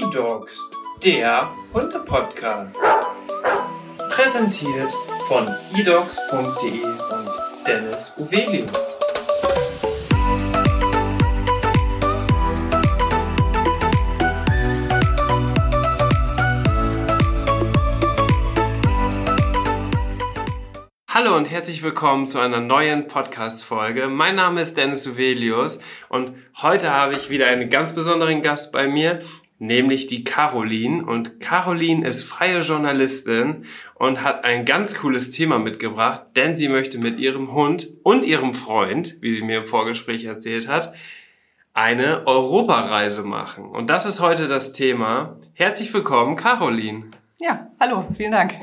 E-Dogs, der Hunde-Podcast. Präsentiert von edogs.de und Dennis Uvelius. Hallo und herzlich willkommen zu einer neuen Podcast-Folge. Mein Name ist Dennis Uvelius und heute habe ich wieder einen ganz besonderen Gast bei mir, nämlich die Caroline. Und Caroline ist freie Journalistin und hat ein ganz cooles Thema mitgebracht, denn sie möchte mit ihrem Hund und ihrem Freund, wie sie mir im Vorgespräch erzählt hat, eine Europareise machen. Und das ist heute das Thema. Herzlich willkommen, Caroline. Ja, hallo, vielen Dank.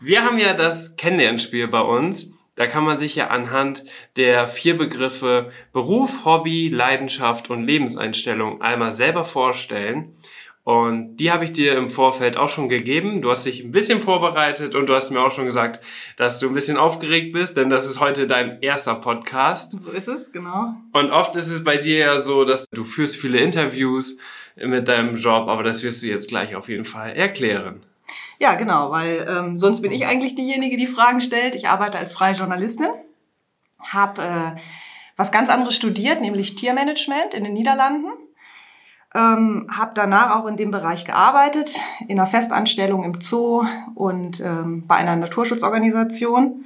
Wir haben ja das Kennenlernspiel bei uns. Da kann man sich ja anhand der vier Begriffe Beruf, Hobby, Leidenschaft und Lebenseinstellung einmal selber vorstellen. Und die habe ich dir im Vorfeld auch schon gegeben. Du hast dich ein bisschen vorbereitet und du hast mir auch schon gesagt, dass du ein bisschen aufgeregt bist, denn das ist heute dein erster Podcast. So ist es, genau. Und oft ist es bei dir ja so, dass du führst viele Interviews mit deinem Job, aber das wirst du jetzt gleich auf jeden Fall erklären. Ja, genau, weil ähm, sonst bin ich eigentlich diejenige, die Fragen stellt. Ich arbeite als freie Journalistin, habe äh, was ganz anderes studiert, nämlich Tiermanagement in den Niederlanden. Ähm, habe danach auch in dem Bereich gearbeitet, in einer Festanstellung im Zoo und ähm, bei einer Naturschutzorganisation.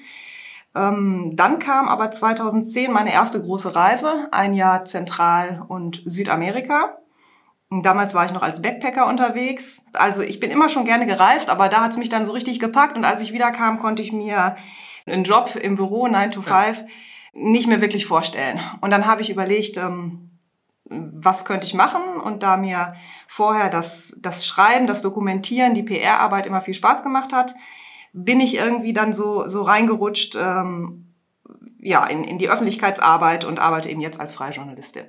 Ähm, dann kam aber 2010 meine erste große Reise, ein Jahr Zentral- und Südamerika. Damals war ich noch als Backpacker unterwegs. Also ich bin immer schon gerne gereist, aber da hat es mich dann so richtig gepackt. Und als ich wiederkam, konnte ich mir einen Job im Büro 9 to 5 ja. nicht mehr wirklich vorstellen. Und dann habe ich überlegt, ähm, was könnte ich machen? Und da mir vorher das, das Schreiben, das Dokumentieren, die PR-Arbeit immer viel Spaß gemacht hat, bin ich irgendwie dann so, so reingerutscht, ähm, ja, in, in die Öffentlichkeitsarbeit und arbeite eben jetzt als freie Journalistin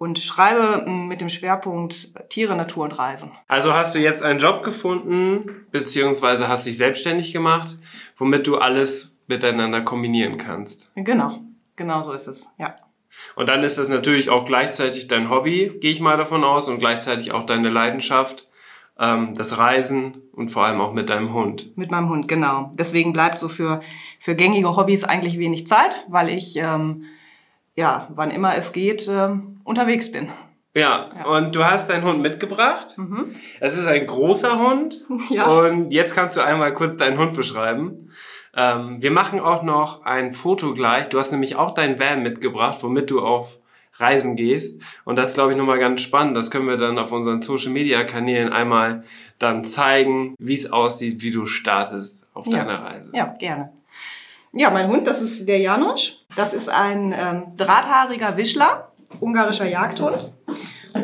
und schreibe mm, mit dem Schwerpunkt Tiere, Natur und Reisen. Also hast du jetzt einen Job gefunden, beziehungsweise hast dich selbstständig gemacht, womit du alles miteinander kombinieren kannst. Genau, genau so ist es, ja. Und dann ist das natürlich auch gleichzeitig dein Hobby, gehe ich mal davon aus, und gleichzeitig auch deine Leidenschaft, ähm, das Reisen und vor allem auch mit deinem Hund. Mit meinem Hund, genau. Deswegen bleibt so für, für gängige Hobbys eigentlich wenig Zeit, weil ich, ähm, ja, wann immer es geht, ähm, unterwegs bin. Ja, ja, und du hast deinen Hund mitgebracht. Mhm. Es ist ein großer Hund. Ja. Und jetzt kannst du einmal kurz deinen Hund beschreiben. Ähm, wir machen auch noch ein Foto gleich. Du hast nämlich auch deinen Van mitgebracht, womit du auf Reisen gehst. Und das ist, glaube ich, nochmal ganz spannend. Das können wir dann auf unseren Social Media Kanälen einmal dann zeigen, wie es aussieht, wie du startest auf ja. deiner Reise. Ja, gerne. Ja, mein Hund, das ist der Janosch. Das ist ein ähm, drahthaariger Wischler ungarischer Jagdhund.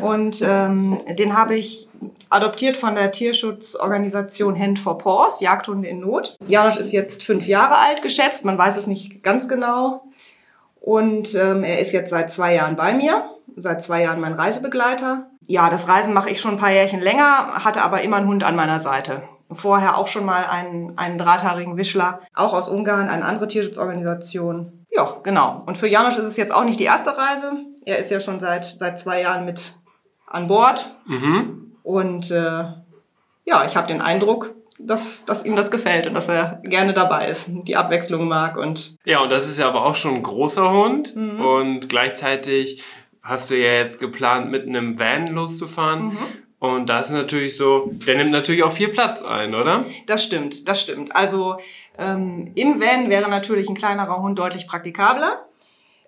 Und ähm, den habe ich adoptiert von der Tierschutzorganisation Hand for Paws, Jagdhunde in Not. Janusz ist jetzt fünf Jahre alt geschätzt, man weiß es nicht ganz genau. Und ähm, er ist jetzt seit zwei Jahren bei mir, seit zwei Jahren mein Reisebegleiter. Ja, das Reisen mache ich schon ein paar Jährchen länger, hatte aber immer einen Hund an meiner Seite. Vorher auch schon mal einen, einen drahthaarigen Wischler, auch aus Ungarn, eine andere Tierschutzorganisation. Ja, genau. Und für Janusz ist es jetzt auch nicht die erste Reise er ist ja schon seit, seit zwei Jahren mit an Bord. Mhm. Und äh, ja, ich habe den Eindruck, dass, dass ihm das gefällt und dass er gerne dabei ist, die Abwechslung mag. Und ja, und das ist ja aber auch schon ein großer Hund. Mhm. Und gleichzeitig hast du ja jetzt geplant, mit einem Van loszufahren. Mhm. Und das ist natürlich so, der nimmt natürlich auch viel Platz ein, oder? Das stimmt, das stimmt. Also ähm, im Van wäre natürlich ein kleinerer Hund deutlich praktikabler.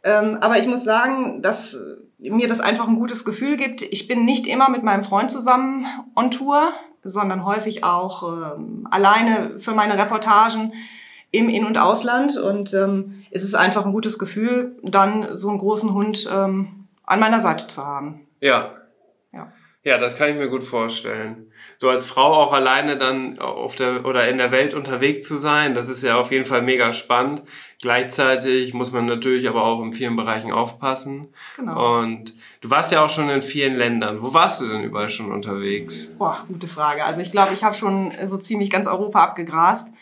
Ähm, aber ich muss sagen, dass mir das einfach ein gutes Gefühl gibt. Ich bin nicht immer mit meinem Freund zusammen on Tour, sondern häufig auch ähm, alleine für meine Reportagen im In- und Ausland. Und ähm, es ist einfach ein gutes Gefühl, dann so einen großen Hund ähm, an meiner Seite zu haben. Ja. Ja. Das kann ich mir gut vorstellen so als Frau auch alleine dann auf der oder in der Welt unterwegs zu sein, das ist ja auf jeden Fall mega spannend. Gleichzeitig muss man natürlich aber auch in vielen Bereichen aufpassen. Genau. Und du warst ja auch schon in vielen Ländern. Wo warst du denn überall schon unterwegs? Boah, gute Frage. Also ich glaube, ich habe schon so ziemlich ganz Europa abgegrast.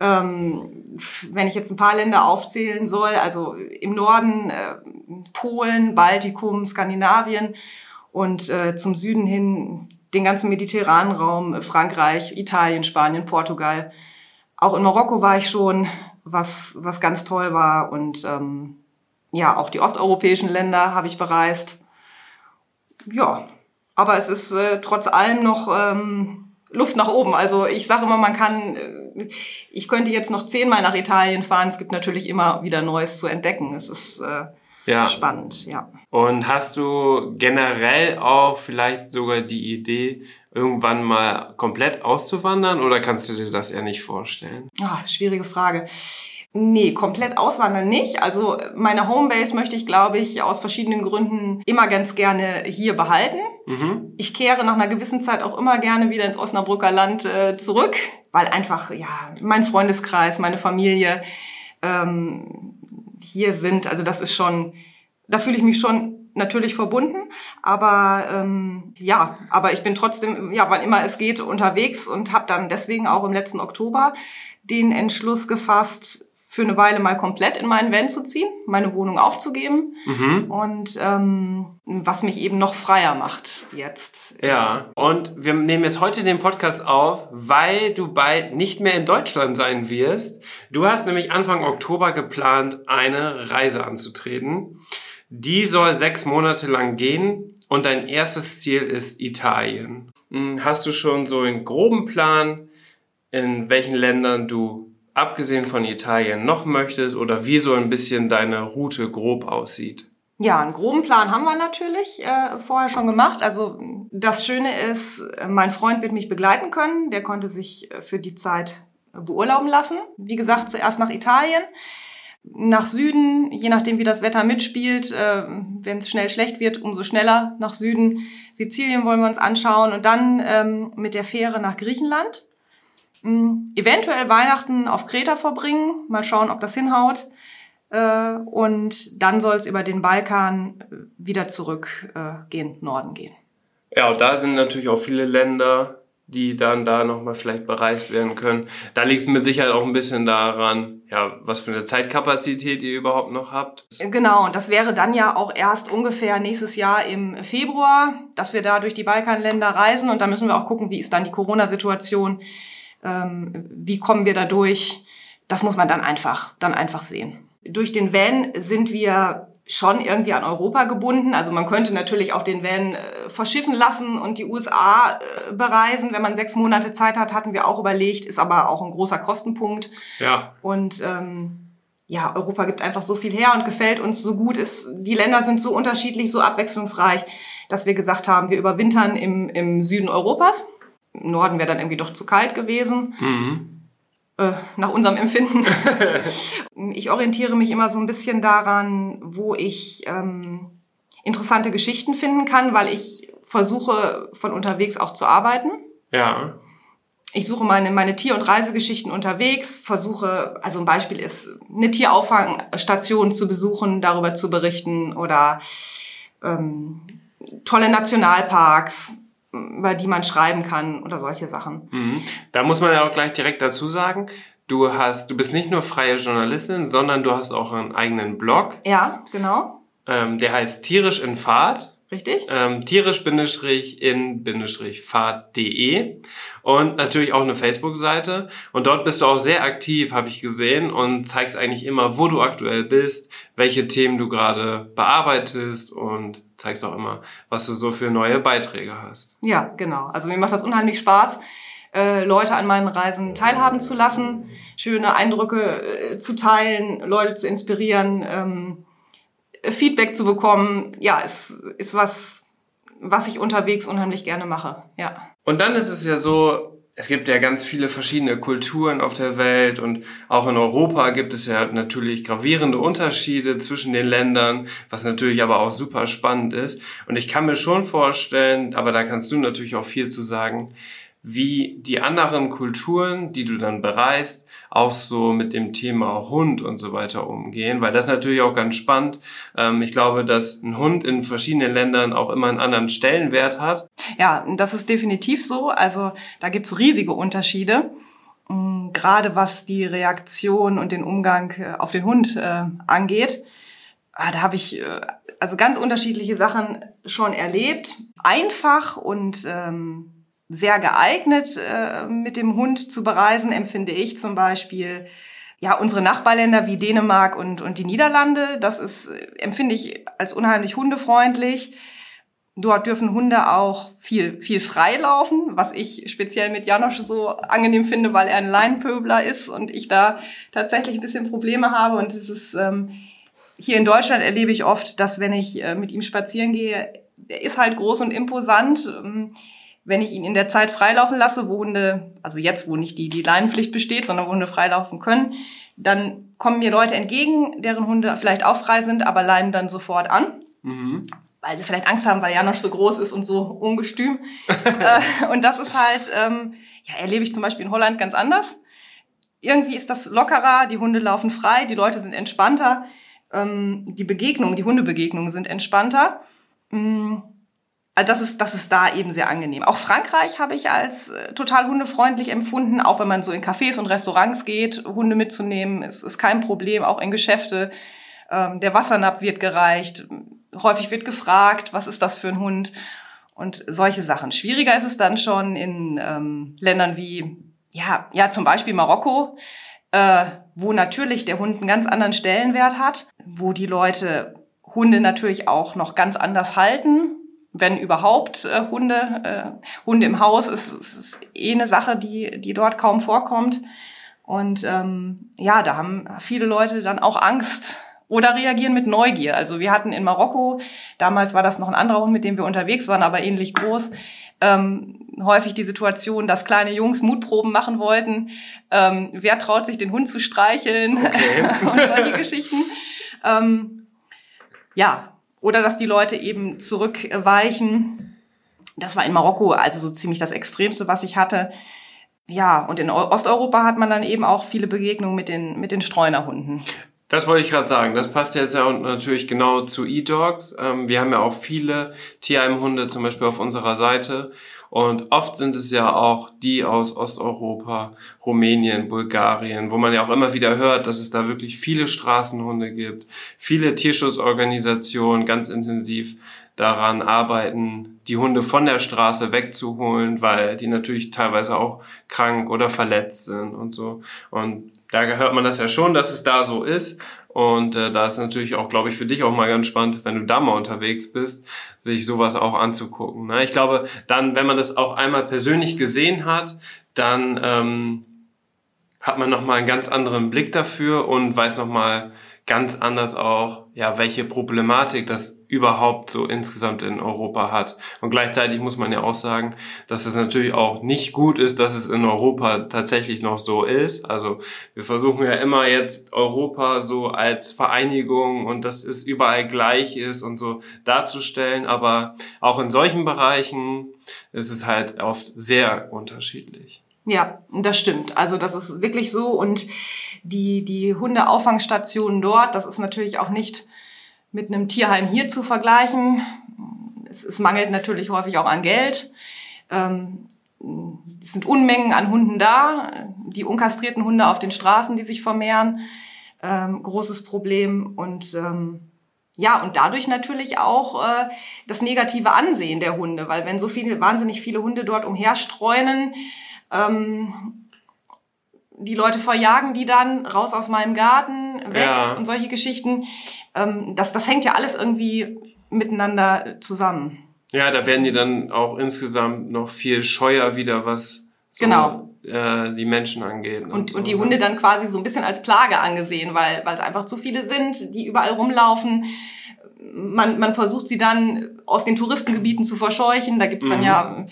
Ähm, wenn ich jetzt ein paar Länder aufzählen soll, also im Norden äh, Polen, Baltikum, Skandinavien und äh, zum Süden hin den ganzen mediterranen Raum, Frankreich, Italien, Spanien, Portugal. Auch in Marokko war ich schon, was, was ganz toll war. Und ähm, ja, auch die osteuropäischen Länder habe ich bereist. Ja, aber es ist äh, trotz allem noch ähm, Luft nach oben. Also ich sage immer, man kann, äh, ich könnte jetzt noch zehnmal nach Italien fahren. Es gibt natürlich immer wieder Neues zu entdecken. Es ist äh, ja. spannend, ja. Und hast du generell auch vielleicht sogar die Idee, irgendwann mal komplett auszuwandern oder kannst du dir das eher nicht vorstellen? Ah, schwierige Frage. Nee, komplett auswandern nicht. Also meine Homebase möchte ich, glaube ich, aus verschiedenen Gründen immer ganz gerne hier behalten. Mhm. Ich kehre nach einer gewissen Zeit auch immer gerne wieder ins Osnabrücker Land äh, zurück, weil einfach, ja, mein Freundeskreis, meine Familie ähm, hier sind. Also das ist schon, da fühle ich mich schon natürlich verbunden, aber ähm, ja, aber ich bin trotzdem, ja, wann immer es geht, unterwegs und habe dann deswegen auch im letzten Oktober den Entschluss gefasst, für eine Weile mal komplett in meinen Van zu ziehen, meine Wohnung aufzugeben mhm. und ähm, was mich eben noch freier macht jetzt. Ja, und wir nehmen jetzt heute den Podcast auf, weil du bald nicht mehr in Deutschland sein wirst. Du hast nämlich Anfang Oktober geplant, eine Reise anzutreten. Die soll sechs Monate lang gehen und dein erstes Ziel ist Italien. Hm, hast du schon so einen groben Plan, in welchen Ländern du abgesehen von Italien noch möchtest oder wie so ein bisschen deine Route grob aussieht? Ja, einen groben Plan haben wir natürlich äh, vorher schon gemacht. Also das Schöne ist, mein Freund wird mich begleiten können. Der konnte sich äh, für die Zeit beurlauben lassen. Wie gesagt, zuerst nach Italien, nach Süden, je nachdem wie das Wetter mitspielt. Äh, Wenn es schnell schlecht wird, umso schneller nach Süden. Sizilien wollen wir uns anschauen und dann ähm, mit der Fähre nach Griechenland. Hm, eventuell Weihnachten auf Kreta verbringen, mal schauen, ob das hinhaut. Äh, und dann soll es über den Balkan äh, wieder zurückgehen, äh, Norden gehen. Ja, und da sind natürlich auch viele Länder, die dann da nochmal vielleicht bereist werden können. Da liegt es mit Sicherheit auch ein bisschen daran, ja, was für eine Zeitkapazität ihr überhaupt noch habt. Genau, und das wäre dann ja auch erst ungefähr nächstes Jahr im Februar, dass wir da durch die Balkanländer reisen und da müssen wir auch gucken, wie ist dann die Corona-Situation ähm, wie kommen wir da durch? Das muss man dann einfach, dann einfach sehen. Durch den Van sind wir schon irgendwie an Europa gebunden. Also man könnte natürlich auch den Van äh, verschiffen lassen und die USA äh, bereisen. Wenn man sechs Monate Zeit hat, hatten wir auch überlegt, ist aber auch ein großer Kostenpunkt. Ja. Und ähm, ja, Europa gibt einfach so viel her und gefällt uns so gut. Ist, die Länder sind so unterschiedlich, so abwechslungsreich, dass wir gesagt haben, wir überwintern im, im Süden Europas. Norden wäre dann irgendwie doch zu kalt gewesen. Mhm. Äh, nach unserem Empfinden. ich orientiere mich immer so ein bisschen daran, wo ich ähm, interessante Geschichten finden kann, weil ich versuche, von unterwegs auch zu arbeiten. Ja. Ich suche meine, meine Tier- und Reisegeschichten unterwegs, versuche, also ein Beispiel ist, eine Tierauffangstation zu besuchen, darüber zu berichten oder ähm, tolle Nationalparks, über die man schreiben kann oder solche Sachen. Mhm. Da muss man ja auch gleich direkt dazu sagen, du hast, du bist nicht nur freie Journalistin, sondern du hast auch einen eigenen Blog. Ja, genau. Ähm, der heißt Tierisch in Fahrt. Richtig. Ähm, tierisch-in-fahrt.de und natürlich auch eine Facebook-Seite. Und dort bist du auch sehr aktiv, habe ich gesehen, und zeigst eigentlich immer, wo du aktuell bist, welche Themen du gerade bearbeitest und zeigst auch immer, was du so für neue Beiträge hast. Ja, genau. Also mir macht das unheimlich Spaß, äh, Leute an meinen Reisen teilhaben zu lassen, schöne Eindrücke äh, zu teilen, Leute zu inspirieren. Ähm, Feedback zu bekommen, ja, ist, ist was, was ich unterwegs unheimlich gerne mache, ja. Und dann ist es ja so, es gibt ja ganz viele verschiedene Kulturen auf der Welt und auch in Europa gibt es ja natürlich gravierende Unterschiede zwischen den Ländern, was natürlich aber auch super spannend ist. Und ich kann mir schon vorstellen, aber da kannst du natürlich auch viel zu sagen, wie die anderen Kulturen, die du dann bereist, auch so mit dem Thema Hund und so weiter umgehen, weil das natürlich auch ganz spannend. Ähm, ich glaube, dass ein Hund in verschiedenen Ländern auch immer einen anderen Stellenwert hat. Ja, das ist definitiv so. Also da gibt's riesige Unterschiede. Mm, gerade was die Reaktion und den Umgang äh, auf den Hund äh, angeht. ah, da habe ich äh, also ganz unterschiedliche Sachen schon erlebt. Einfach und ähm, sehr geeignet, äh, mit dem Hund zu bereisen, empfinde ich zum Beispiel ja, unsere Nachbarländer wie Dänemark und, und die Niederlande, das ist, äh, empfinde ich als unheimlich hundefreundlich. Dort dürfen Hunde auch viel, viel frei laufen, was ich speziell mit Janosch so angenehm finde, weil er ein Leinpöbler ist und ich da tatsächlich ein bisschen Probleme habe. Und es ist, ähm, hier in Deutschland erlebe ich oft, dass wenn ich äh, mit ihm spazieren gehe, er ist halt groß und imposant. Ähm, wenn ich ihn in der Zeit freilaufen lasse, wo Hunde, also jetzt, wo nicht die, die Leinenpflicht besteht, sondern wo Hunde freilaufen können, dann kommen mir Leute entgegen, deren Hunde vielleicht auch frei sind, aber leinen dann sofort an. Mhm. Weil sie vielleicht Angst haben, weil Janosch so groß ist und so ungestüm. äh, und das ist halt, ähm, ja, erlebe ich zum Beispiel in Holland ganz anders. Irgendwie ist das lockerer, die Hunde laufen frei, die Leute sind entspannter, ähm, die Begegnungen, die Hundebegegnungen sind entspannter. Mhm das ist, das ist da eben sehr angenehm. Auch Frankreich habe ich als äh, total hundefreundlich empfunden, auch wenn man so in Cafés und Restaurants geht, Hunde mitzunehmen, ist, ist kein Problem, auch in Geschäfte. Ähm, der Wassernapf wird gereicht, häufig wird gefragt, was ist das für ein Hund und solche Sachen. Schwieriger ist es dann schon in ähm, Ländern wie, ja, ja, zum Beispiel Marokko, äh, wo natürlich der Hund einen ganz anderen Stellenwert hat, wo die Leute Hunde natürlich auch noch ganz anders halten wenn überhaupt äh, Hunde. Äh, Hunde im Haus ist, ist eh eine Sache, die, die dort kaum vorkommt. Und ähm, ja, da haben viele Leute dann auch Angst oder reagieren mit Neugier. Also wir hatten in Marokko, damals war das noch ein anderer Hund, mit dem wir unterwegs waren, aber ähnlich groß, ähm, häufig die Situation, dass kleine Jungs Mutproben machen wollten. Ähm, wer traut sich, den Hund zu streicheln? Okay. und solche Geschichten. Ähm, ja, oder dass die Leute eben zurückweichen. Das war in Marokko also so ziemlich das Extremste, was ich hatte. Ja, und in Osteuropa hat man dann eben auch viele Begegnungen mit den, mit den Streunerhunden. Das wollte ich gerade sagen. Das passt jetzt ja natürlich genau zu E-Dogs. Ähm, wir haben ja auch viele Tierheimhunde zum Beispiel auf unserer Seite. Und oft sind es ja auch die aus Osteuropa, Rumänien, Bulgarien, wo man ja auch immer wieder hört, dass es da wirklich viele Straßenhunde gibt, viele Tierschutzorganisationen ganz intensiv daran arbeiten, die Hunde von der Straße wegzuholen, weil die natürlich teilweise auch krank oder verletzt sind und so. Und da hört man das ja schon, dass es da so ist. Und äh, da ist natürlich auch, glaube ich, für dich auch mal ganz spannend, wenn du da mal unterwegs bist, sich sowas auch anzugucken. Ne? Ich glaube, dann, wenn man das auch einmal persönlich gesehen hat, dann ähm, hat man nochmal einen ganz anderen Blick dafür und weiß nochmal, ganz anders auch, ja, welche Problematik das überhaupt so insgesamt in Europa hat. Und gleichzeitig muss man ja auch sagen, dass es natürlich auch nicht gut ist, dass es in Europa tatsächlich noch so ist. Also wir versuchen ja immer jetzt Europa so als Vereinigung und dass es überall gleich ist und so darzustellen. Aber auch in solchen Bereichen ist es halt oft sehr unterschiedlich. Ja, das stimmt. Also das ist wirklich so und die, die Hundeauffangstationen dort, das ist natürlich auch nicht mit einem Tierheim hier zu vergleichen. Es, es mangelt natürlich häufig auch an Geld. Ähm, es sind Unmengen an Hunden da, die unkastrierten Hunde auf den Straßen, die sich vermehren, ähm, großes Problem und ähm, ja, und dadurch natürlich auch äh, das negative Ansehen der Hunde, weil wenn so viele, wahnsinnig viele Hunde dort umherstreunen, ähm, die Leute verjagen die dann raus aus meinem Garten, weg ja. und solche Geschichten. Ähm, das, das hängt ja alles irgendwie miteinander zusammen. Ja, da werden die dann auch insgesamt noch viel scheuer wieder, was so, genau. äh, die Menschen angeht. Und, und, so, und die ne? Hunde dann quasi so ein bisschen als Plage angesehen, weil, weil es einfach zu viele sind, die überall rumlaufen. Man, man versucht sie dann aus den Touristengebieten zu verscheuchen. Da gibt's dann mhm. ja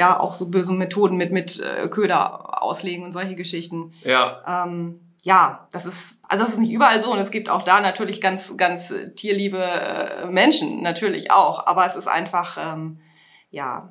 ja auch so böse Methoden mit, mit äh, Köder auslegen und solche Geschichten. Ja. Ähm, ja, das ist, also das ist nicht überall so und es gibt auch da natürlich ganz, ganz tierliebe äh, Menschen, natürlich auch, aber es ist einfach, ähm, ja,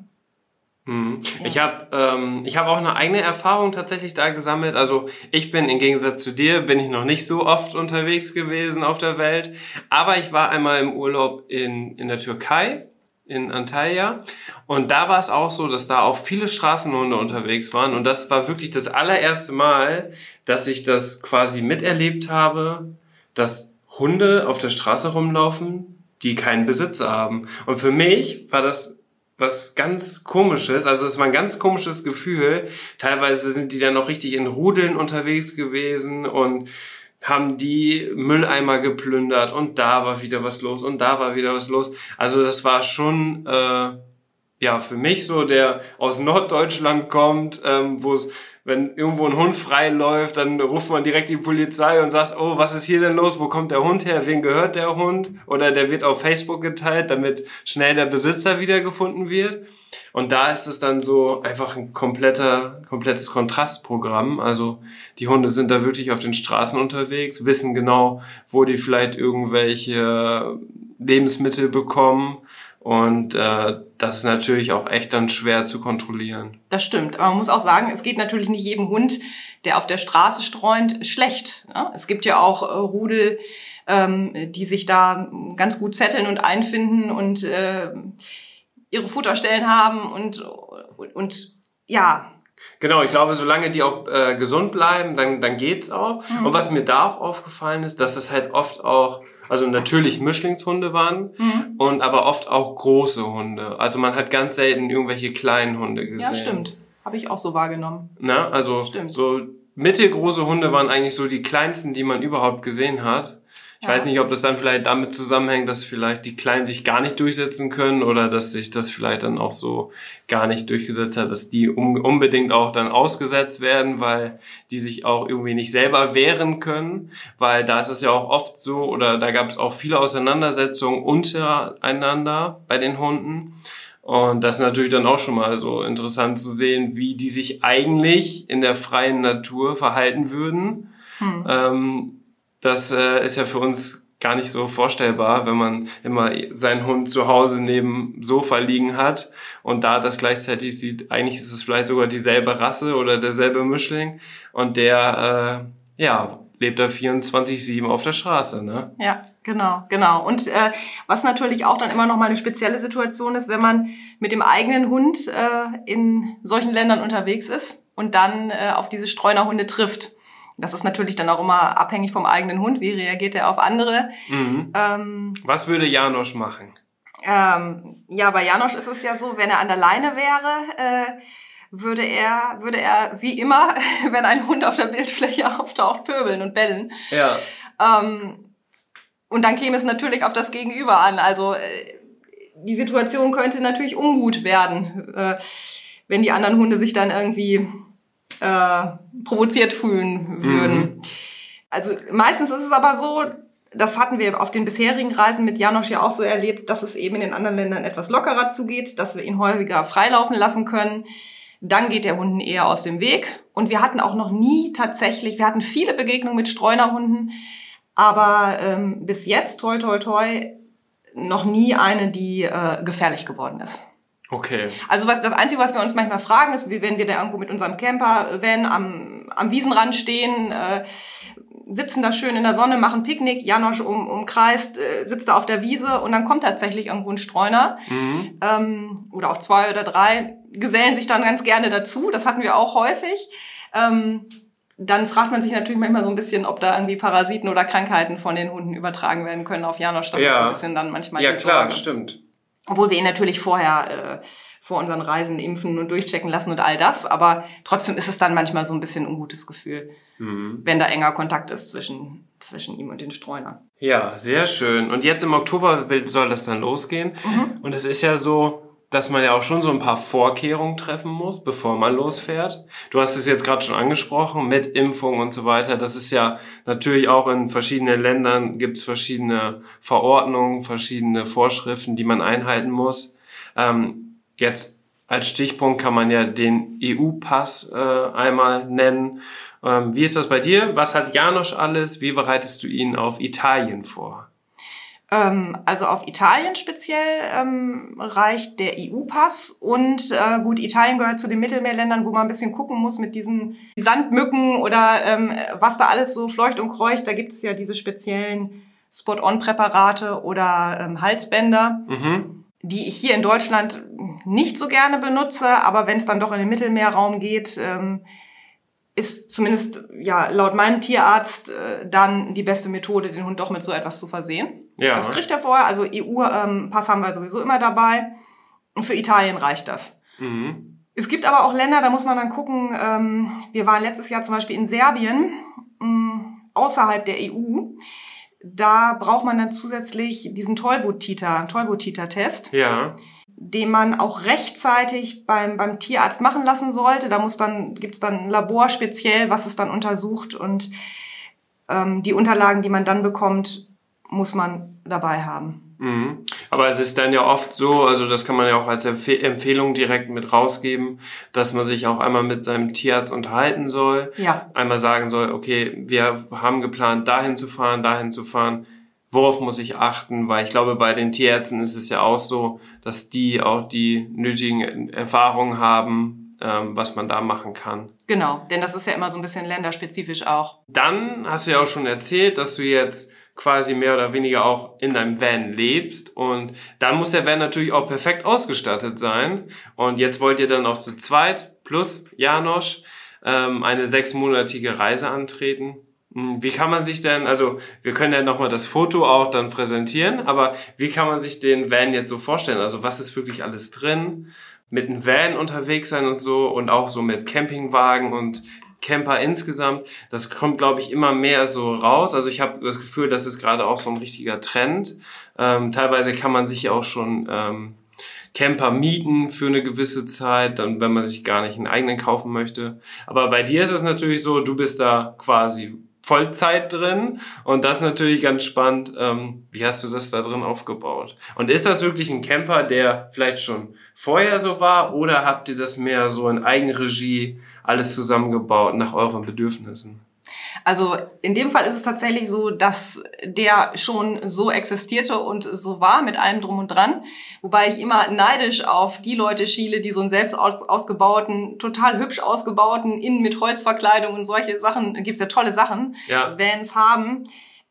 mhm. Ich habe ähm, ich hab auch eine eigene Erfahrung tatsächlich da gesammelt. Also ich bin im Gegensatz zu dir, bin ich noch nicht so oft unterwegs gewesen auf der Welt. Aber ich war einmal im Urlaub in, in der Türkei in Antalya. Und da war es auch so, dass da auch viele Straßenhunde unterwegs waren. Und das war wirklich das allererste Mal, dass ich das quasi miterlebt habe, dass Hunde auf der Straße rumlaufen, die keinen Besitzer haben. Und für mich war das was ganz komisches, also es war ein ganz komisches Gefühl. Teilweise sind die dann noch richtig in Rudeln unterwegs gewesen und haben die Mülleimer geplündert und da war wieder was los und da war wieder was los. Also das war schon äh, ja für mich so, der aus Norddeutschland kommt, ähm, wo es wenn irgendwo ein Hund frei läuft, dann ruft man direkt die Polizei und sagt, oh, was ist hier denn los? Wo kommt der Hund her? Wen gehört der Hund? Oder der wird auf Facebook geteilt, damit schnell der Besitzer wiedergefunden wird. Und da ist es dann so einfach ein kompletter, komplettes Kontrastprogramm. Also die Hunde sind da wirklich auf den Straßen unterwegs, wissen genau, wo die vielleicht irgendwelche Lebensmittel bekommen und äh, das ist natürlich auch echt dann schwer zu kontrollieren. Das stimmt. Aber man muss auch sagen, es geht natürlich nicht jedem Hund, der auf der Straße streunt, schlecht. Ja? Es gibt ja auch äh, Rudel, ähm, die sich da ganz gut zetteln und einfinden und äh, ihre Futterstellen haben und, und, und ja, Genau, ich glaube, solange die auch äh, gesund bleiben, dann, dann geht's auch. Mhm. Und was mir da auch aufgefallen ist, dass das halt oft auch also natürlich Mischlingshunde waren mhm. und aber oft auch große Hunde. Also man hat ganz selten irgendwelche kleinen Hunde gesehen. Ja, stimmt. Habe ich auch so wahrgenommen. Na, also stimmt. so mittelgroße Hunde waren eigentlich so die kleinsten, die man überhaupt gesehen hat. Ich ja. weiß nicht, ob das dann vielleicht damit zusammenhängt, dass vielleicht die Kleinen sich gar nicht durchsetzen können oder dass sich das vielleicht dann auch so gar nicht durchgesetzt hat, dass die unbedingt auch dann ausgesetzt werden, weil die sich auch irgendwie nicht selber wehren können, weil da ist es ja auch oft so oder da gab es auch viele Auseinandersetzungen untereinander bei den Hunden. Und das ist natürlich dann auch schon mal so interessant zu sehen, wie die sich eigentlich in der freien Natur verhalten würden. Hm. Ähm, das äh, ist ja für uns gar nicht so vorstellbar, wenn man immer seinen Hund zu Hause neben Sofa liegen hat und da das gleichzeitig sieht, eigentlich ist es vielleicht sogar dieselbe Rasse oder derselbe Mischling und der, äh, ja, lebt da 24-7 auf der Straße, ne? Ja, genau, genau. Und äh, was natürlich auch dann immer noch mal eine spezielle Situation ist, wenn man mit dem eigenen Hund äh, in solchen Ländern unterwegs ist und dann äh, auf diese Streunerhunde trifft. Das ist natürlich dann auch immer abhängig vom eigenen Hund. Wie reagiert er auf andere? Mhm. Ähm, Was würde Janosch machen? Ähm, ja, bei Janosch ist es ja so, wenn er an der Leine wäre, äh, würde er, würde er wie immer, wenn ein Hund auf der Bildfläche auftaucht, pöbeln und bellen. Ja. Ähm, und dann käme es natürlich auf das Gegenüber an. Also äh, die Situation könnte natürlich ungut werden, äh, wenn die anderen Hunde sich dann irgendwie äh, provoziert fühlen würden. Mhm. Also meistens ist es aber so, das hatten wir auf den bisherigen Reisen mit Janosch ja auch so erlebt, dass es eben in den anderen Ländern etwas lockerer zugeht, dass wir ihn häufiger freilaufen lassen können. Dann geht der Hunden eher aus dem Weg. Und wir hatten auch noch nie tatsächlich, wir hatten viele Begegnungen mit Streunerhunden, aber ähm, bis jetzt, toi, toi, toi, noch nie eine, die äh, gefährlich geworden ist. Okay. Also was, das Einzige, was wir uns manchmal fragen, ist, wie wenn wir da irgendwo mit unserem Camper-Van am, am Wiesenrand stehen, äh, sitzen da schön in der Sonne, machen Picknick, Janosch um, umkreist, äh, sitzt da auf der Wiese und dann kommt tatsächlich irgendwo ein Streuner mhm. ähm, oder auch zwei oder drei, gesellen sich dann ganz gerne dazu. Das hatten wir auch häufig. Ähm, dann fragt man sich natürlich manchmal so ein bisschen, ob da irgendwie Parasiten oder Krankheiten von den Hunden übertragen werden können auf Janosch. Das ja. ist ein bisschen dann manchmal Ja, klar, Sorge. stimmt. Obwohl wir ihn natürlich vorher äh, vor unseren Reisen impfen und durchchecken lassen und all das. Aber trotzdem ist es dann manchmal so ein bisschen ein ungutes Gefühl, mhm. wenn da enger Kontakt ist zwischen, zwischen ihm und den Streunern. Ja, sehr schön. Und jetzt im Oktober soll das dann losgehen. Mhm. Und es ist ja so, dass man ja auch schon so ein paar Vorkehrungen treffen muss, bevor man losfährt. Du hast es jetzt gerade schon angesprochen mit Impfung und so weiter. Das ist ja natürlich auch in verschiedenen Ländern gibt es verschiedene Verordnungen, verschiedene Vorschriften, die man einhalten muss. Ähm, jetzt als Stichpunkt kann man ja den EU-Pass äh, einmal nennen. Ähm, wie ist das bei dir? Was hat Janosch alles? Wie bereitest du ihn auf Italien vor? Ähm, also auf Italien speziell ähm, reicht der EU-Pass und äh, gut, Italien gehört zu den Mittelmeerländern, wo man ein bisschen gucken muss mit diesen Sandmücken oder ähm, was da alles so fleucht und kreucht. Da gibt es ja diese speziellen Spot-on-Präparate oder ähm, Halsbänder. Mhm die ich hier in Deutschland nicht so gerne benutze, aber wenn es dann doch in den Mittelmeerraum geht, ähm, ist zumindest ja laut meinem Tierarzt äh, dann die beste Methode, den Hund doch mit so etwas zu versehen. Ja. Das kriegt er vorher. Also EU-Pass ähm, haben wir sowieso immer dabei. Und für Italien reicht das. Mhm. Es gibt aber auch Länder, da muss man dann gucken. Ähm, wir waren letztes Jahr zum Beispiel in Serbien, mm, außerhalb der EU. Da braucht man dann zusätzlich diesen Tollwut-Titer, Tollwut-Titer-Test. Ja den man auch rechtzeitig beim, beim Tierarzt machen lassen sollte. Da muss dann, gibt's dann ein Labor speziell, was es dann untersucht und ähm, die Unterlagen, die man dann bekommt, muss man dabei haben. Mhm. Aber es ist dann ja oft so, also das kann man ja auch als Empf Empfehlung direkt mit rausgeben, dass man sich auch einmal mit seinem Tierarzt unterhalten soll. Ja. Einmal sagen soll, okay, wir haben geplant, dahin zu fahren, dahin zu fahren worauf muss ich achten, weil ich glaube, bei den Tierärzten ist es ja auch so, dass die auch die nötigen Erfahrungen haben, ähm, was man da machen kann. Genau, denn das ist ja immer so ein bisschen länderspezifisch auch. Dann hast du ja auch schon erzählt, dass du jetzt quasi mehr oder weniger auch in deinem Van lebst und dann muss der Van natürlich auch perfekt ausgestattet sein und jetzt wollt ihr dann auch zu zweit plus Janosch ähm, eine sechsmonatige Reise antreten hm, wie kann man sich denn, also wir können ja nochmal das Foto auch dann präsentieren, aber wie kann man sich den Van jetzt so vorstellen? Also was ist wirklich alles drin? Mit einem Van unterwegs sein und so und auch so mit Campingwagen und Camper insgesamt. Das kommt, glaube ich, immer mehr so raus. Also ich habe das Gefühl, das ist gerade auch so ein richtiger Trend. Ähm, teilweise kann man sich auch schon ähm, Camper mieten für eine gewisse Zeit, dann wenn man sich gar nicht einen eigenen kaufen möchte. Aber bei dir ist es natürlich so, du bist da quasi Vollzeit drin. Und das ist natürlich ganz spannend. Ähm, wie hast du das da drin aufgebaut? Und ist das wirklich ein Camper, der vielleicht schon vorher so war? Oder habt ihr das mehr so in Eigenregie alles zusammengebaut nach euren Bedürfnissen? Also in dem Fall ist es tatsächlich so, dass der schon so existierte und so war mit allem drum und dran. Wobei ich immer neidisch auf die Leute schiele, die so einen selbst aus, ausgebauten, total hübsch ausgebauten, innen mit Holzverkleidung und solche Sachen, gibt's ja tolle Sachen, ja. Vans haben.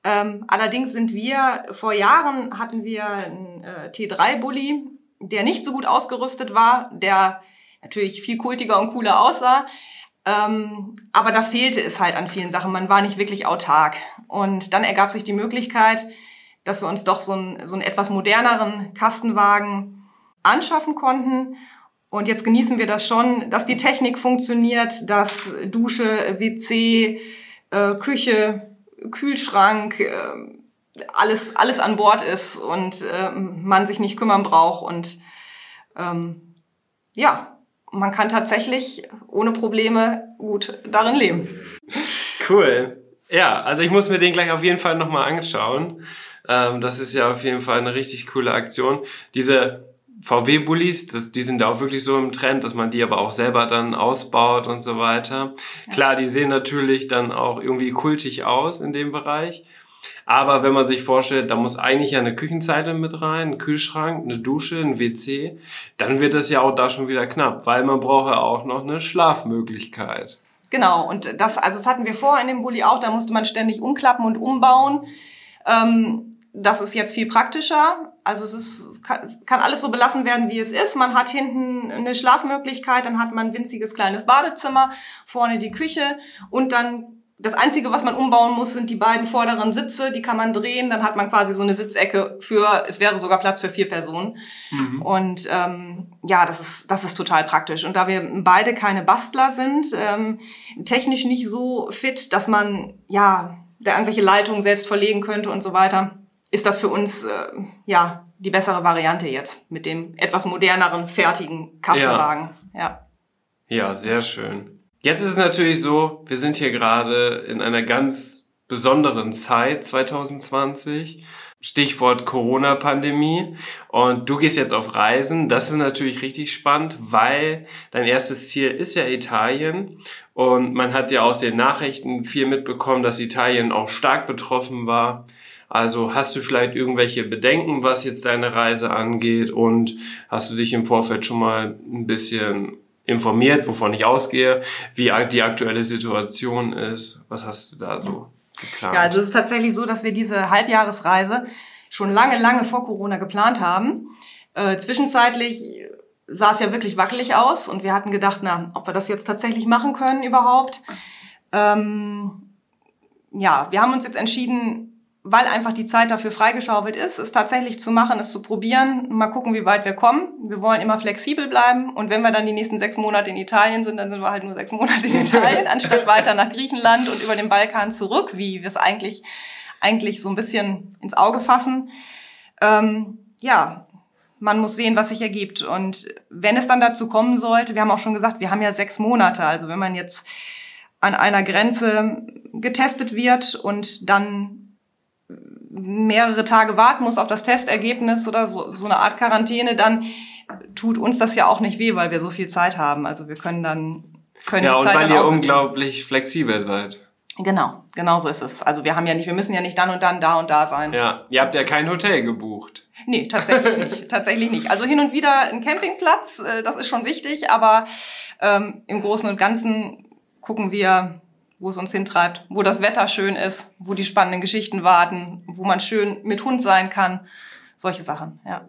Ähm, allerdings sind wir, vor Jahren hatten wir einen äh, T3-Bully, der nicht so gut ausgerüstet war, der natürlich viel kultiger und cooler aussah. Ähm, aber da fehlte es halt an vielen Sachen. Man war nicht wirklich autark. Und dann ergab sich die Möglichkeit, dass wir uns doch so einen, so einen etwas moderneren Kastenwagen anschaffen konnten. Und jetzt genießen wir das schon, dass die Technik funktioniert, dass Dusche, WC, äh, Küche, Kühlschrank, äh, alles, alles an Bord ist und äh, man sich nicht kümmern braucht. Und ähm, ja, man kann tatsächlich ohne Probleme gut darin leben. Cool. Ja, also ich muss mir den gleich auf jeden Fall nochmal anschauen. Ähm, das ist ja auf jeden Fall eine richtig coole Aktion. Diese VW-Bullis, die sind ja auch wirklich so im Trend, dass man die aber auch selber dann ausbaut und so weiter. Ja. Klar, die sehen natürlich dann auch irgendwie kultig aus in dem Bereich. Aber wenn man sich vorstellt, da muss eigentlich eine Küchenzeile mit rein, ein Kühlschrank, eine Dusche, ein WC, dann wird das ja auch da schon wieder knapp, weil man braucht ja auch noch eine Schlafmöglichkeit. Genau, und das, also das hatten wir vorher in dem Bulli auch, da musste man ständig umklappen und umbauen. Ähm, das ist jetzt viel praktischer. Also es ist, es kann alles so belassen werden, wie es ist. Man hat hinten eine Schlafmöglichkeit, dann hat man ein winziges kleines Badezimmer, vorne die Küche und dann das Einzige, was man umbauen muss, sind die beiden vorderen Sitze. Die kann man drehen. Dann hat man quasi so eine Sitzecke für, es wäre sogar Platz für vier Personen. Mhm. Und ähm, ja, das ist, das ist total praktisch. Und da wir beide keine Bastler sind, ähm, technisch nicht so fit, dass man ja da irgendwelche Leitungen selbst verlegen könnte und so weiter, ist das für uns äh, ja die bessere Variante jetzt mit dem etwas moderneren, fertigen Kassenwagen. Ja. ja, sehr schön. Jetzt ist es natürlich so, wir sind hier gerade in einer ganz besonderen Zeit 2020. Stichwort Corona-Pandemie. Und du gehst jetzt auf Reisen. Das ist natürlich richtig spannend, weil dein erstes Ziel ist ja Italien. Und man hat ja aus den Nachrichten viel mitbekommen, dass Italien auch stark betroffen war. Also hast du vielleicht irgendwelche Bedenken, was jetzt deine Reise angeht? Und hast du dich im Vorfeld schon mal ein bisschen informiert, wovon ich ausgehe, wie die aktuelle Situation ist. Was hast du da so geplant? Ja, also es ist tatsächlich so, dass wir diese Halbjahresreise schon lange, lange vor Corona geplant haben. Äh, zwischenzeitlich sah es ja wirklich wackelig aus und wir hatten gedacht, na, ob wir das jetzt tatsächlich machen können überhaupt. Ähm, ja, wir haben uns jetzt entschieden, weil einfach die Zeit dafür freigeschaufelt ist, es tatsächlich zu machen, es zu probieren, mal gucken, wie weit wir kommen. Wir wollen immer flexibel bleiben und wenn wir dann die nächsten sechs Monate in Italien sind, dann sind wir halt nur sechs Monate in Italien, anstatt weiter nach Griechenland und über den Balkan zurück, wie wir es eigentlich, eigentlich so ein bisschen ins Auge fassen. Ähm, ja, man muss sehen, was sich ergibt. Und wenn es dann dazu kommen sollte, wir haben auch schon gesagt, wir haben ja sechs Monate, also wenn man jetzt an einer Grenze getestet wird und dann mehrere Tage warten muss auf das Testergebnis oder so, so eine Art Quarantäne, dann tut uns das ja auch nicht weh, weil wir so viel Zeit haben. Also wir können dann können ja die und Zeit weil dann ihr unglaublich flexibel seid. Genau, genau so ist es. Also wir haben ja nicht, wir müssen ja nicht dann und dann da und da sein. Ja, ihr habt ja kein Hotel gebucht. Nee, tatsächlich nicht. tatsächlich nicht. Also hin und wieder ein Campingplatz, äh, das ist schon wichtig, aber ähm, im Großen und Ganzen gucken wir, wo es uns hintreibt, wo das Wetter schön ist, wo die spannenden Geschichten warten, wo man schön mit Hund sein kann. Solche Sachen, ja.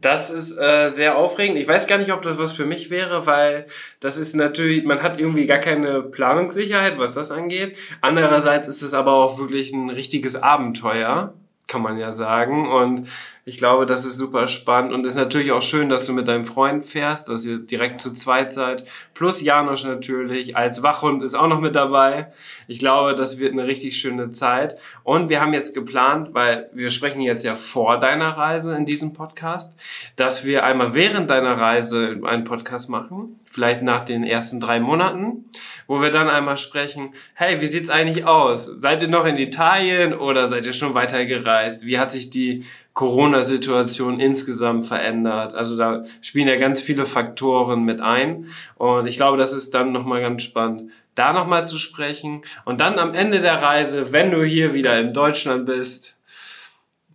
Das ist äh, sehr aufregend. Ich weiß gar nicht, ob das was für mich wäre, weil das ist natürlich, man hat irgendwie gar keine Planungssicherheit, was das angeht. Andererseits ist es aber auch wirklich ein richtiges Abenteuer, kann man ja sagen. Und ich glaube, das ist super spannend und ist natürlich auch schön, dass du mit deinem Freund fährst, dass ihr direkt zu zweit seid. Plus Janosch natürlich, als Wachhund ist auch noch mit dabei. Ich glaube, das wird eine richtig schöne Zeit. Und wir haben jetzt geplant, weil wir sprechen jetzt ja vor deiner Reise in diesem Podcast, dass wir einmal während deiner Reise einen Podcast machen, vielleicht nach den ersten drei Monaten, wo wir dann einmal sprechen, hey, wie sieht's eigentlich aus? Seid ihr noch in Italien oder seid ihr schon weitergereist? Wie hat sich die Corona-Situation insgesamt verändert. Also da spielen ja ganz viele Faktoren mit ein. Und ich glaube, das ist dann nochmal ganz spannend, da nochmal zu sprechen. Und dann am Ende der Reise, wenn du hier wieder in Deutschland bist,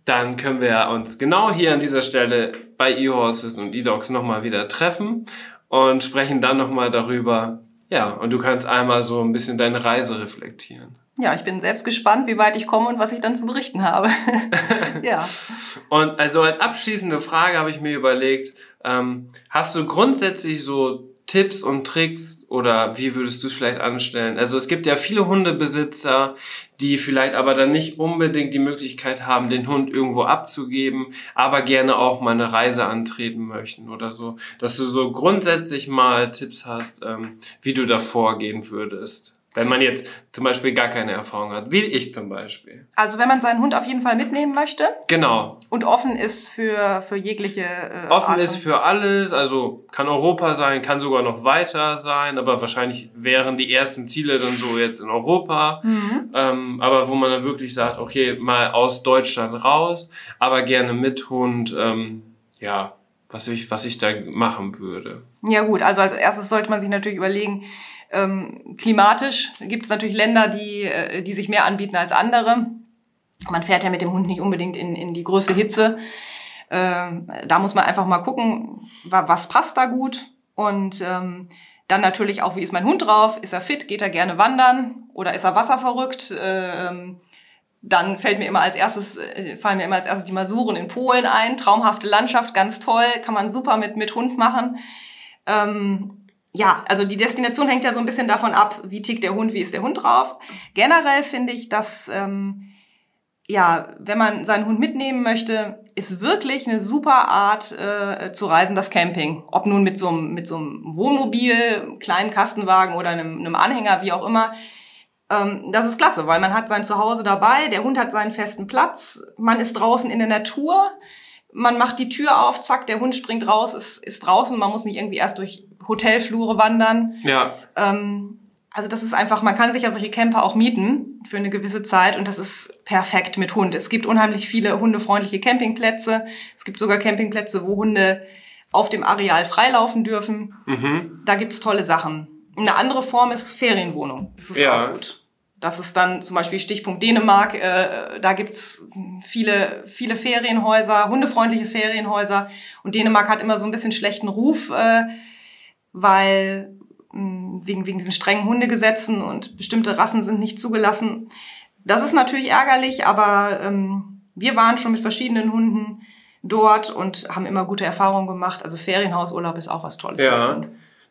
dann können wir uns genau hier an dieser Stelle bei eHorses und eDogs nochmal wieder treffen und sprechen dann nochmal darüber. Ja, und du kannst einmal so ein bisschen deine Reise reflektieren. Ja, ich bin selbst gespannt, wie weit ich komme und was ich dann zu berichten habe. ja. Und also als abschließende Frage habe ich mir überlegt, ähm, hast du grundsätzlich so Tipps und Tricks oder wie würdest du es vielleicht anstellen? Also es gibt ja viele Hundebesitzer, die vielleicht aber dann nicht unbedingt die Möglichkeit haben, den Hund irgendwo abzugeben, aber gerne auch mal eine Reise antreten möchten oder so. Dass du so grundsätzlich mal Tipps hast, ähm, wie du da vorgehen würdest. Wenn man jetzt zum Beispiel gar keine Erfahrung hat, wie ich zum Beispiel. Also wenn man seinen Hund auf jeden Fall mitnehmen möchte Genau. und offen ist für, für jegliche äh, Offen Art ist für alles, also kann Europa sein, kann sogar noch weiter sein, aber wahrscheinlich wären die ersten Ziele dann so jetzt in Europa. Mhm. Ähm, aber wo man dann wirklich sagt, okay, mal aus Deutschland raus, aber gerne mit Hund, ähm, ja, was ich, was ich da machen würde. Ja gut, also als erstes sollte man sich natürlich überlegen, ähm, klimatisch gibt es natürlich Länder, die, äh, die sich mehr anbieten als andere. Man fährt ja mit dem Hund nicht unbedingt in, in die größte Hitze. Ähm, da muss man einfach mal gucken, wa was passt da gut. Und ähm, dann natürlich auch, wie ist mein Hund drauf? Ist er fit? Geht er gerne wandern? Oder ist er wasserverrückt? Ähm, dann fällt mir immer als erstes, äh, fallen mir immer als erstes die Masuren in Polen ein. Traumhafte Landschaft, ganz toll, kann man super mit, mit Hund machen. Ähm, ja, also die Destination hängt ja so ein bisschen davon ab, wie tickt der Hund, wie ist der Hund drauf. Generell finde ich, dass, ähm, ja, wenn man seinen Hund mitnehmen möchte, ist wirklich eine super Art äh, zu reisen, das Camping. Ob nun mit so einem, mit so einem Wohnmobil, kleinen Kastenwagen oder einem, einem Anhänger, wie auch immer. Ähm, das ist klasse, weil man hat sein Zuhause dabei, der Hund hat seinen festen Platz, man ist draußen in der Natur, man macht die Tür auf, zack, der Hund springt raus, ist, ist draußen, man muss nicht irgendwie erst durch Hotelflure wandern. Ja, Ähm, also das ist einfach, man kann sich ja solche Camper auch mieten für eine gewisse Zeit und das ist perfekt mit Hund. Es gibt unheimlich viele hundefreundliche Campingplätze. Es gibt sogar Campingplätze, wo Hunde auf dem Areal freilaufen dürfen. mhm. Da gibt's tolle Sachen. Eine andere Form ist Ferienwohnung. Das ist Ja. auch gut. Das ist dann zum Beispiel Stichpunkt Dänemark. Äh, da gibt's viele, viele Ferienhäuser, hundefreundliche Ferienhäuser. Und Dänemark hat immer so ein bisschen schlechten Ruf, äh, weil mh, wegen, wegen diesen strengen Hundegesetzen und bestimmte Rassen sind nicht zugelassen. Das ist natürlich ärgerlich, aber ähm, wir waren schon mit verschiedenen Hunden dort und haben immer gute Erfahrungen gemacht. Also Ferienhausurlaub ist auch was Tolles. Ja.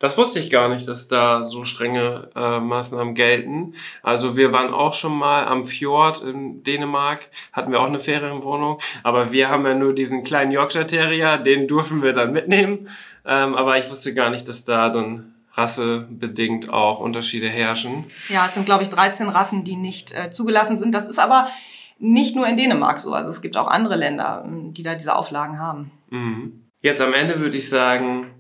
Das wusste ich gar nicht, dass da so strenge äh, Maßnahmen gelten. Also wir waren auch schon mal am Fjord in Dänemark, hatten wir auch eine Ferienwohnung, aber wir haben ja nur diesen kleinen Yorkshire Terrier, den durften wir dann mitnehmen. Ähm, aber ich wusste gar nicht, dass da dann rassebedingt auch Unterschiede herrschen. Ja, es sind, glaube ich, 13 Rassen, die nicht äh, zugelassen sind. Das ist aber nicht nur in Dänemark so. Also es gibt auch andere Länder, die da diese Auflagen haben. Mhm. Jetzt am Ende würde ich sagen,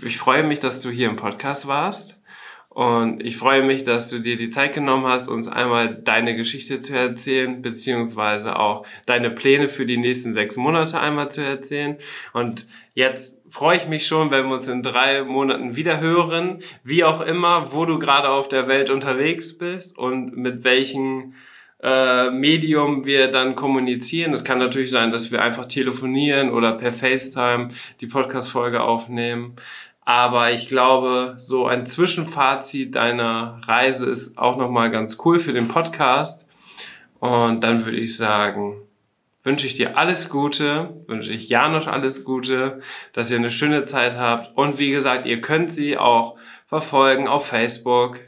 ich freue mich, dass du hier im Podcast warst. Und ich freue mich, dass du dir die Zeit genommen hast, uns einmal deine Geschichte zu erzählen, beziehungsweise auch deine Pläne für die nächsten sechs Monate einmal zu erzählen. Und jetzt freue ich mich schon, wenn wir uns in drei Monaten wieder hören, wie auch immer, wo du gerade auf der Welt unterwegs bist und mit welchen äh, Medium wir dann kommunizieren. Es kann natürlich sein, dass wir einfach telefonieren oder per FaceTime die Podcast-Folge aufnehmen. Aber ich glaube, so ein Zwischenfazit deiner Reise ist auch nochmal ganz cool für den Podcast. Und dann würde ich sagen, wünsche ich dir alles Gute, wünsche ich Janosch alles Gute, dass ihr eine schöne Zeit habt. Und wie gesagt, ihr könnt sie auch verfolgen auf Facebook.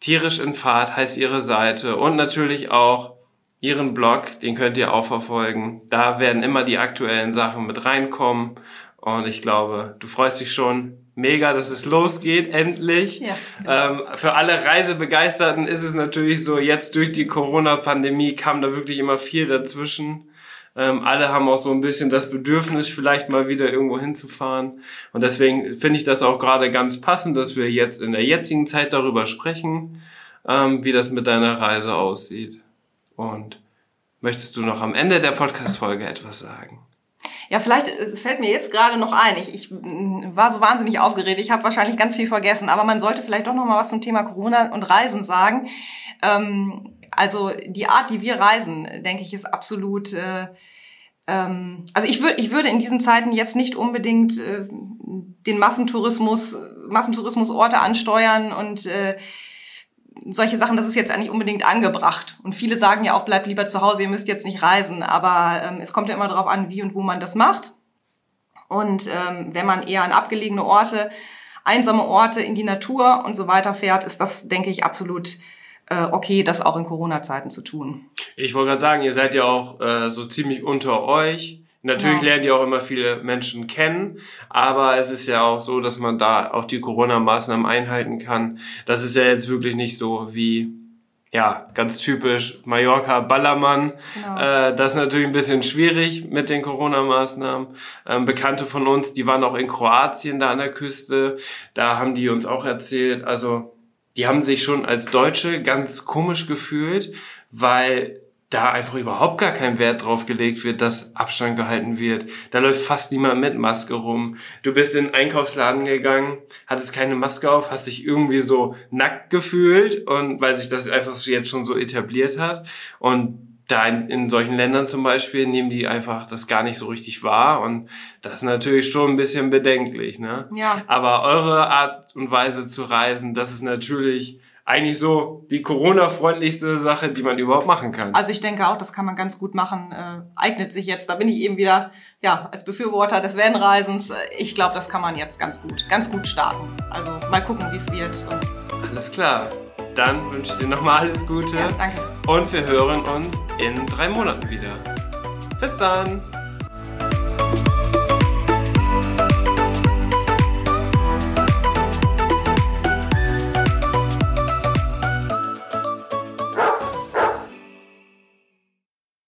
Tierisch in Fahrt heißt ihre Seite und natürlich auch ihren Blog, den könnt ihr auch verfolgen. Da werden immer die aktuellen Sachen mit reinkommen und ich glaube, du freust dich schon mega, dass es losgeht, endlich. Ja, genau. ähm, für alle Reisebegeisterten ist es natürlich so, jetzt durch die Corona-Pandemie kam da wirklich immer viel dazwischen. Ähm, alle haben auch so ein bisschen das Bedürfnis, vielleicht mal wieder irgendwo hinzufahren. Und deswegen finde ich das auch gerade ganz passend, dass wir jetzt in der jetzigen Zeit darüber sprechen, ähm, wie das mit deiner Reise aussieht. Und möchtest du noch am Ende der Podcast-Folge etwas sagen? Ja, vielleicht, es fällt mir jetzt gerade noch ein. Ich, ich war so wahnsinnig aufgeregt. Ich habe wahrscheinlich ganz viel vergessen. Aber man sollte vielleicht doch noch mal was zum Thema Corona und Reisen sagen. Ähm, also die Art, die wir reisen, denke ich, ist absolut... Äh, ähm, also ich, würde ich würde in diesen Zeiten jetzt nicht unbedingt äh, den Massentourismus, Massentourismusorte ansteuern und äh, solche Sachen, das ist jetzt eigentlich unbedingt angebracht. Und viele sagen ja auch, bleibt lieber zu Hause, ihr müsst jetzt nicht reisen. Aber ähm, es kommt ja immer darauf an, wie und wo man das macht. Und ähm, wenn man eher an abgelegene Orte, einsame Orte in die Natur und so weiter fährt, ist das, denke ich, absolut okay, das auch in Corona-Zeiten zu tun. Ich wollte gerade sagen, ihr seid ja auch äh, so ziemlich unter euch. Natürlich ja. lernt ihr auch immer viele Menschen kennen, aber es ist ja auch so, dass man da auch die Corona-Maßnahmen einhalten kann. Das ist ja jetzt wirklich nicht so wie, ja, ganz typisch Mallorca, Ballermann. Genau. Äh, das ist natürlich ein bisschen schwierig mit den Corona-Maßnahmen. Ähm, Bekannte von uns, die waren auch in Kroatien da an der Küste. Da haben die uns auch erzählt, also die haben sich schon als Deutsche ganz komisch gefühlt, weil da einfach überhaupt gar kein Wert drauf gelegt wird, dass Abstand gehalten wird. Da läuft fast niemand mit Maske rum. Du bist in den Einkaufsladen gegangen, hattest keine Maske auf, hast dich irgendwie so nackt gefühlt und weil sich das einfach jetzt schon so etabliert hat. Und da in, in solchen Ländern zum Beispiel nehmen die einfach das gar nicht so richtig wahr und das ist natürlich schon ein bisschen bedenklich, ne? Ja. Aber eure Art und Weise zu reisen, das ist natürlich eigentlich so die Corona-freundlichste Sache, die man überhaupt machen kann. Also ich denke auch, das kann man ganz gut machen. Äh, eignet sich jetzt. Da bin ich eben wieder ja als Befürworter des Vanreisens. Ich glaube, das kann man jetzt ganz gut, ganz gut starten. Also mal gucken, wie es wird. Und alles klar. Dann wünsche ich dir nochmal alles Gute. Ja, danke. Und wir hören uns in drei Monaten wieder. Bis dann.